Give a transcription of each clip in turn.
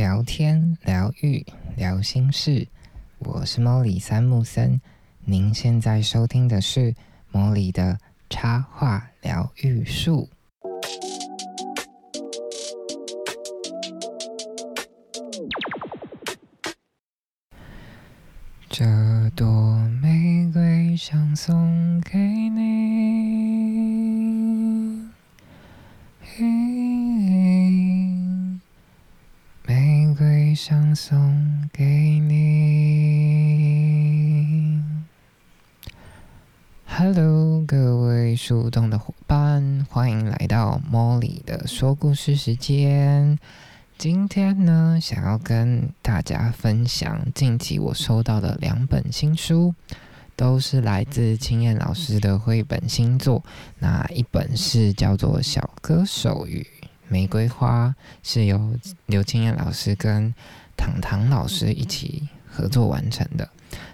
聊天、疗愈、聊心事，我是莫里三木森。您现在收听的是莫里的插画疗愈术。这朵玫瑰想送给你，玫瑰想送给你。Hello，各位树洞的伙伴，欢迎来到莫莉的说故事时间。今天呢，想要跟大家分享近期我收到的两本新书，都是来自青燕老师的绘本新作。那一本是叫做《小歌手与玫瑰花》，是由刘青燕老师跟糖糖老师一起合作完成的。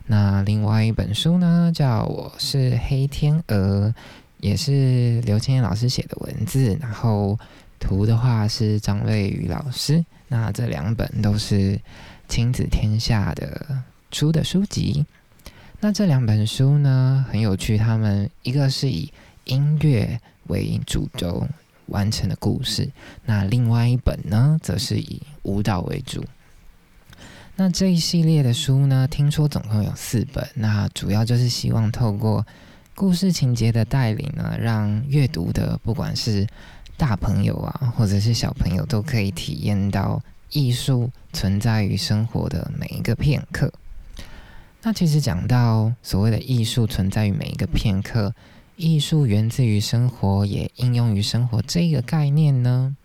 那另外一本书呢，叫《我是黑天鹅》，也是刘青燕老师写的文字，然后。图的话是张瑞宇老师，那这两本都是亲子天下的出的书籍。那这两本书呢很有趣，他们一个是以音乐为主轴完成的故事，那另外一本呢则是以舞蹈为主。那这一系列的书呢，听说总共有四本，那主要就是希望透过故事情节的带领呢，让阅读的不管是大朋友啊，或者是小朋友，都可以体验到艺术存在于生活的每一个片刻。那其实讲到所谓的艺术存在于每一个片刻，艺术源自于生活，也应用于生活这个概念呢？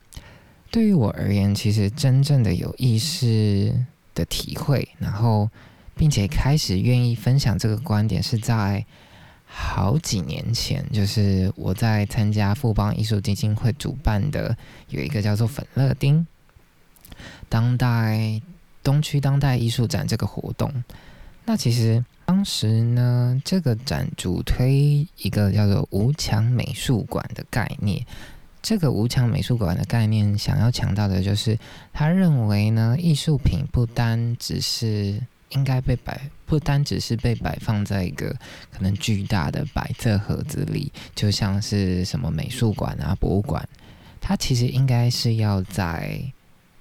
对于我而言，其实真正的有意识的体会，然后并且开始愿意分享这个观点，是在。好几年前，就是我在参加富邦艺术基金会主办的有一个叫做“粉乐丁”当代东区当代艺术展这个活动。那其实当时呢，这个展主推一个叫做“无墙美术馆”的概念。这个“无墙美术馆”的概念，想要强调的就是，他认为呢，艺术品不单只是。应该被摆，不单只是被摆放在一个可能巨大的白色盒子里，就像是什么美术馆啊、博物馆，它其实应该是要在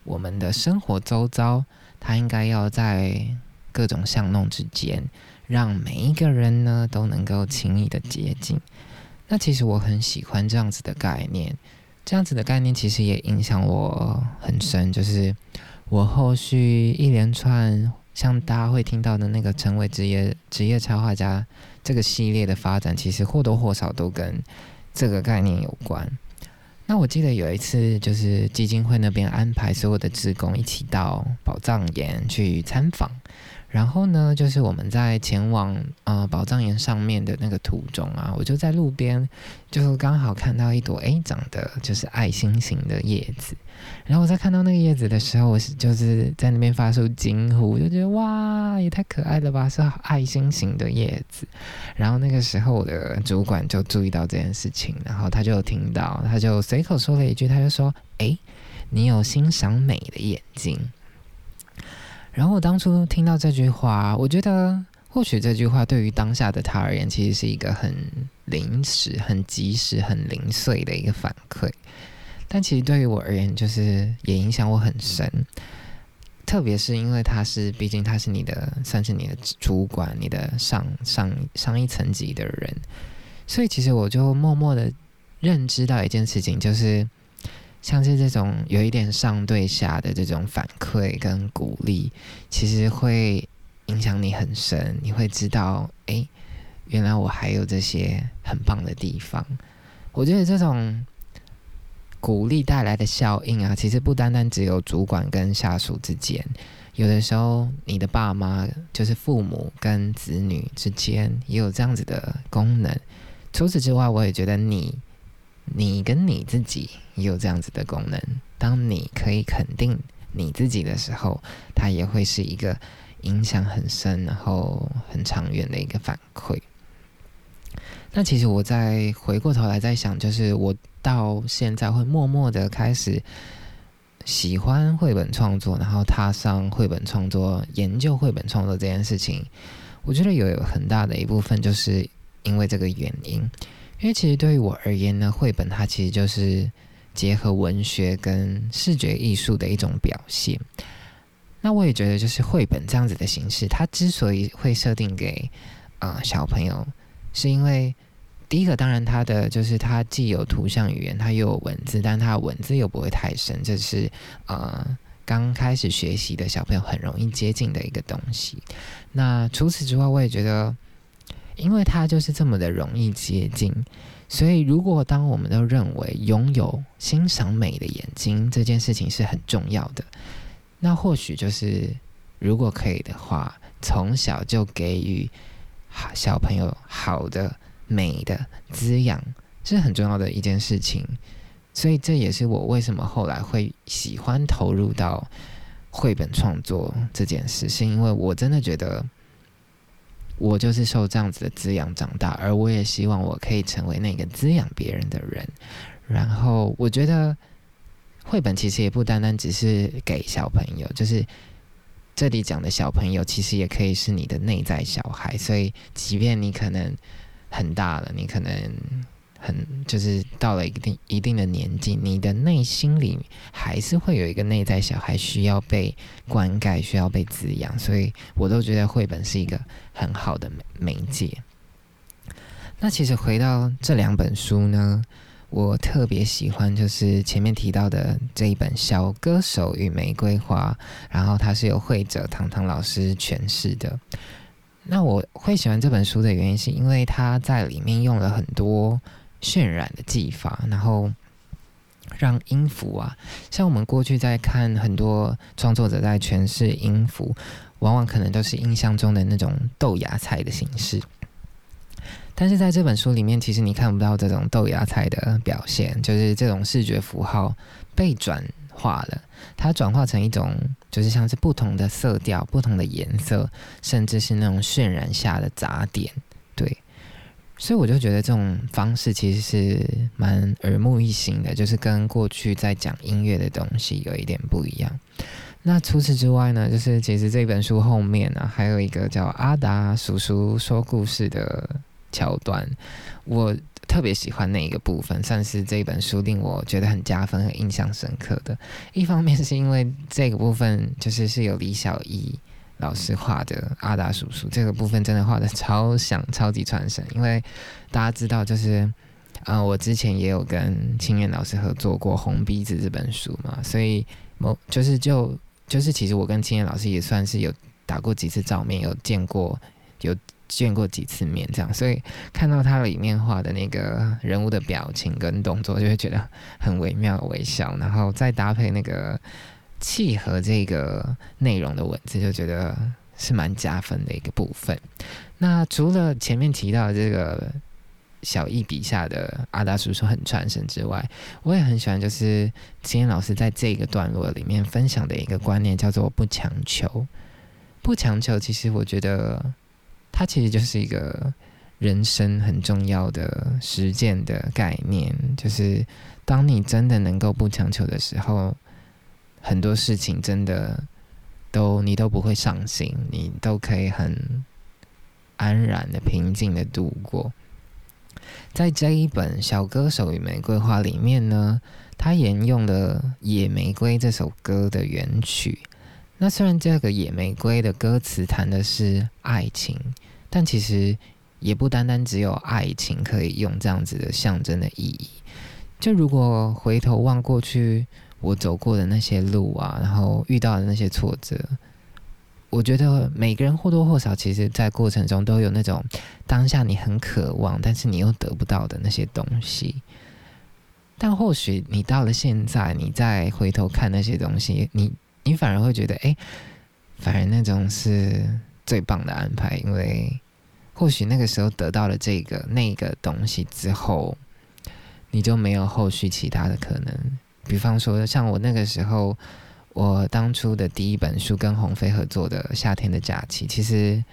我们的生活周遭，它应该要在各种巷弄之间，让每一个人呢都能够轻易的接近。那其实我很喜欢这样子的概念，这样子的概念其实也影响我很深，就是我后续一连串。像大家会听到的那个成为职业职业插画家这个系列的发展，其实或多或少都跟这个概念有关。那我记得有一次，就是基金会那边安排所有的职工一起到宝藏岩去参访。然后呢，就是我们在前往呃宝藏岩上面的那个途中啊，我就在路边，就刚好看到一朵诶长得就是爱心型的叶子。然后我在看到那个叶子的时候，我是就是在那边发出惊呼，就觉得哇，也太可爱了吧，是爱心型的叶子。然后那个时候我的主管就注意到这件事情，然后他就听到，他就随口说了一句，他就说：“诶，你有欣赏美的眼睛。”然后我当初听到这句话，我觉得或许这句话对于当下的他而言，其实是一个很临时、很及时、很零碎的一个反馈。但其实对于我而言，就是也影响我很深。特别是因为他是，毕竟他是你的，算是你的主管，你的上上上一层级的人，所以其实我就默默的认知到一件事情，就是。像是这种有一点上对下的这种反馈跟鼓励，其实会影响你很深。你会知道，哎，原来我还有这些很棒的地方。我觉得这种鼓励带来的效应啊，其实不单单只有主管跟下属之间，有的时候你的爸妈，就是父母跟子女之间，也有这样子的功能。除此之外，我也觉得你。你跟你自己也有这样子的功能。当你可以肯定你自己的时候，它也会是一个影响很深、然后很长远的一个反馈。那其实我在回过头来在想，就是我到现在会默默的开始喜欢绘本创作，然后踏上绘本创作、研究绘本创作这件事情，我觉得有很大的一部分就是因为这个原因。因为其实对于我而言呢，绘本它其实就是结合文学跟视觉艺术的一种表现。那我也觉得，就是绘本这样子的形式，它之所以会设定给啊小朋友，是因为第一个，当然它的就是它既有图像语言，它又有文字，但它文字又不会太深，这是呃刚开始学习的小朋友很容易接近的一个东西。那除此之外，我也觉得，因为它就是这么的容易接近，所以如果当我们都认为拥有欣赏美的眼睛这件事情是很重要的。那或许就是，如果可以的话，从小就给予好小朋友好的美的滋养，是很重要的一件事情。所以这也是我为什么后来会喜欢投入到绘本创作这件事，是因为我真的觉得，我就是受这样子的滋养长大，而我也希望我可以成为那个滋养别人的人。然后我觉得。绘本其实也不单单只是给小朋友，就是这里讲的小朋友，其实也可以是你的内在小孩。所以，即便你可能很大了，你可能很就是到了一定一定的年纪，你的内心里还是会有一个内在小孩需要被灌溉，需要被滋养。所以我都觉得绘本是一个很好的媒介。那其实回到这两本书呢？我特别喜欢，就是前面提到的这一本《小歌手与玫瑰花》，然后它是由绘者唐唐老师诠释的。那我会喜欢这本书的原因，是因为它在里面用了很多渲染的技法，然后让音符啊，像我们过去在看很多创作者在诠释音符，往往可能都是印象中的那种豆芽菜的形式。但是在这本书里面，其实你看不到这种豆芽菜的表现，就是这种视觉符号被转化了，它转化成一种就是像是不同的色调、不同的颜色，甚至是那种渲染下的杂点。对，所以我就觉得这种方式其实是蛮耳目一新的，就是跟过去在讲音乐的东西有一点不一样。那除此之外呢，就是其实这本书后面呢，还有一个叫阿达叔叔说故事的。桥段，我特别喜欢那一个部分，算是这本书令我觉得很加分很印象深刻的。一方面是因为这个部分就是是有李小艺老师画的阿达叔叔，这个部分真的画的超像、超级传神。因为大家知道，就是啊，我之前也有跟青燕老师合作过《红鼻子》这本书嘛，所以某就是就就是其实我跟青燕老师也算是有打过几次照面，有见过有。见过几次面，这样，所以看到他里面画的那个人物的表情跟动作，就会觉得很微妙微笑，然后再搭配那个契合这个内容的文字，就觉得是蛮加分的一个部分。那除了前面提到这个小易笔下的阿达叔叔很传神之外，我也很喜欢，就是今天老师在这个段落里面分享的一个观念，叫做不强求。不强求，其实我觉得。它其实就是一个人生很重要的实践的概念，就是当你真的能够不强求的时候，很多事情真的都你都不会上心，你都可以很安然的、平静的度过。在这一本《小歌手与玫瑰花》里面呢，他沿用了《野玫瑰》这首歌的原曲。那虽然这个《野玫瑰》的歌词谈的是爱情，但其实也不单单只有爱情可以用这样子的象征的意义。就如果回头望过去，我走过的那些路啊，然后遇到的那些挫折，我觉得每个人或多或少，其实在过程中都有那种当下你很渴望，但是你又得不到的那些东西。但或许你到了现在，你再回头看那些东西，你。你反而会觉得，哎，反而那种是最棒的安排，因为或许那个时候得到了这个那个东西之后，你就没有后续其他的可能。比方说，像我那个时候，我当初的第一本书跟鸿飞合作的《夏天的假期》，其实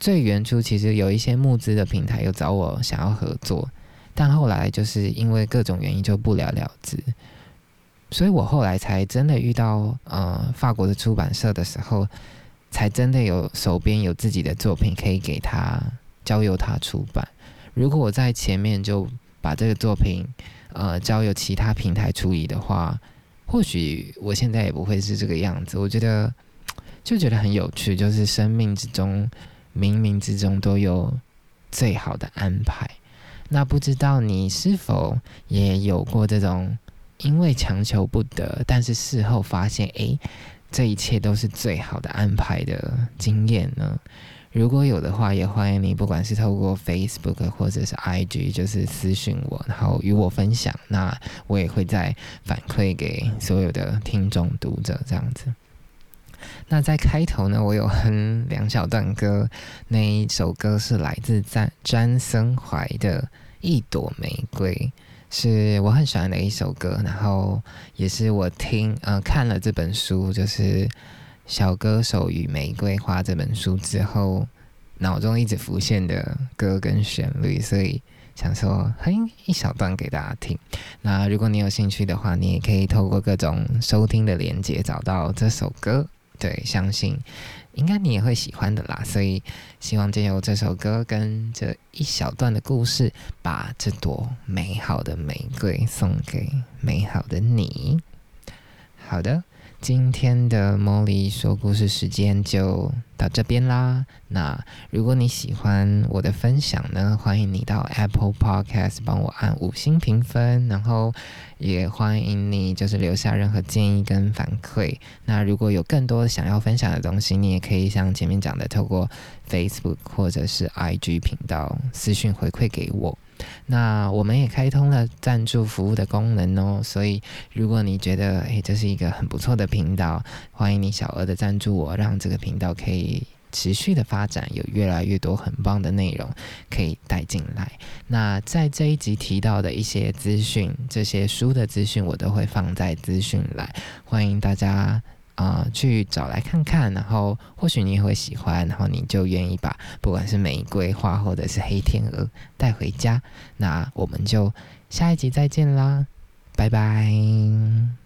最原初其实有一些募资的平台有找我想要合作，但后来就是因为各种原因就不了了之。所以我后来才真的遇到呃法国的出版社的时候，才真的有手边有自己的作品可以给他交由他出版。如果我在前面就把这个作品呃交由其他平台处理的话，或许我现在也不会是这个样子。我觉得就觉得很有趣，就是生命之中冥冥之中都有最好的安排。那不知道你是否也有过这种因为强求不得，但是事后发现，诶，这一切都是最好的安排的经验呢？如果有的话，也欢迎你，不管是透过 Facebook 或者是 IG，就是私讯我，然后与我分享。那我也会再反馈给所有的听众读者这样子。那在开头呢，我有哼两小段歌，那一首歌是来自詹詹森怀的《一朵玫瑰》，是我很喜欢的一首歌，然后也是我听呃看了这本书，就是《小歌手与玫瑰花》这本书之后，脑中一直浮现的歌跟旋律，所以想说哼一小段给大家听。那如果你有兴趣的话，你也可以透过各种收听的连接找到这首歌。对，相信应该你也会喜欢的啦，所以希望借由这首歌跟这一小段的故事，把这朵美好的玫瑰送给美好的你。好的。今天的茉莉说故事时间就到这边啦。那如果你喜欢我的分享呢，欢迎你到 Apple Podcast 帮我按五星评分，然后也欢迎你就是留下任何建议跟反馈。那如果有更多想要分享的东西，你也可以像前面讲的，透过 Facebook 或者是 IG 频道私讯回馈给我。那我们也开通了赞助服务的功能哦，所以如果你觉得诶这是一个很不错的频道，欢迎你小额的赞助我，让这个频道可以持续的发展，有越来越多很棒的内容可以带进来。那在这一集提到的一些资讯，这些书的资讯，我都会放在资讯栏，欢迎大家。啊，去找来看看，然后或许你也会喜欢，然后你就愿意把不管是玫瑰花或者是黑天鹅带回家。那我们就下一集再见啦，拜拜。